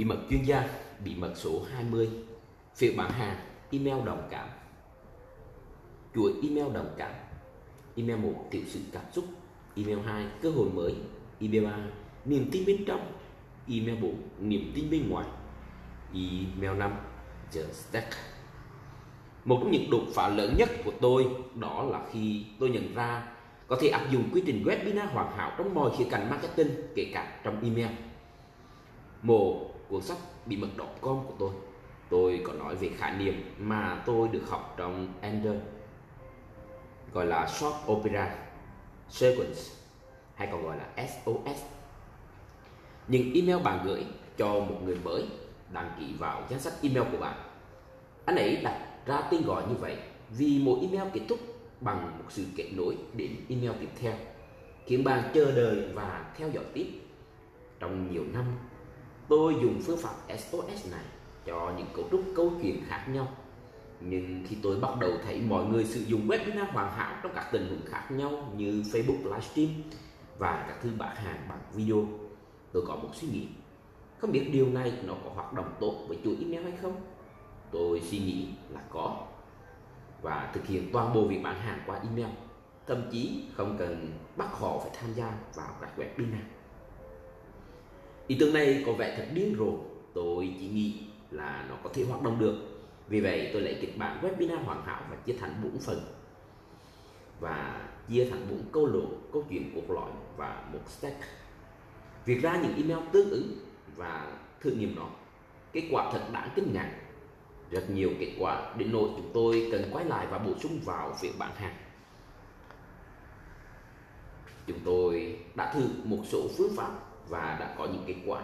bí mật chuyên gia, bí mật số 20, phiếu bán hàng, email đồng cảm. Chuỗi email đồng cảm. Email 1 tiểu sự cảm xúc, email 2 cơ hội mới, email 3 niềm tin bên trong, email 4 niềm tin bên ngoài, email 5 the stack. Một trong những đột phá lớn nhất của tôi đó là khi tôi nhận ra có thể áp dụng quy trình webinar hoàn hảo trong mọi khía cạnh marketing kể cả trong email. Một cuốn sách bí mật com của tôi. Tôi có nói về khái niệm mà tôi được học trong Ender, gọi là Short Opera, Sequence, hay còn gọi là SOS những email bạn gửi cho một người mới đăng ký vào danh sách email của bạn. Anh ấy đặt ra tên gọi như vậy vì mỗi email kết thúc bằng một sự kết nối đến email tiếp theo, khiến bạn chờ đợi và theo dõi tiếp. Trong nhiều năm tôi dùng phương pháp SOS này cho những cấu trúc câu chuyện khác nhau. Nhưng khi tôi bắt đầu thấy mọi người sử dụng webinar hoàn hảo trong các tình huống khác nhau như Facebook livestream và các thư bán hàng bằng video, tôi có một suy nghĩ. Không biết điều này nó có hoạt động tốt với chuỗi email hay không? Tôi suy nghĩ là có. Và thực hiện toàn bộ việc bán hàng qua email, thậm chí không cần bắt họ phải tham gia vào các webinar ý tưởng này có vẻ thật điên rồ. Tôi chỉ nghĩ là nó có thể hoạt động được. Vì vậy tôi lấy kịch bản webinar hoàn hảo và chia thành bốn phần. Và chia thành bốn câu lộ, câu chuyện cuộc lõi và một stack. Việc ra những email tương ứng và thử nghiệm nó. Kết quả thật đáng kinh ngạc. Rất nhiều kết quả đến nỗi chúng tôi cần quay lại và bổ sung vào việc bán hàng. Chúng tôi đã thử một số phương pháp và đã có những kết quả.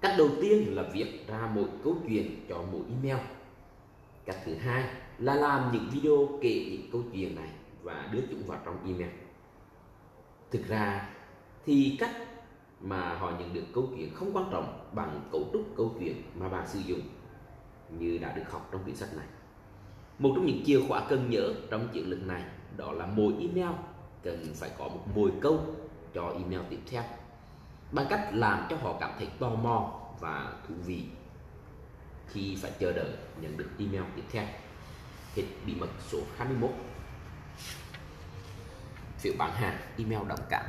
Cách đầu tiên là viết ra một câu chuyện cho mỗi email. Cách thứ hai là làm những video kể những câu chuyện này và đưa chúng vào trong email. Thực ra thì cách mà họ nhận được câu chuyện không quan trọng bằng cấu trúc câu chuyện mà bạn sử dụng như đã được học trong quyển sách này. Một trong những chìa khóa cần nhớ trong chiến lược này đó là mỗi email cần phải có một mồi câu cho email tiếp theo bằng cách làm cho họ cảm thấy tò mò và thú vị khi phải chờ đợi nhận được email tiếp theo. Hết bí mật số 21 phiếu bán hàng, email đồng cảm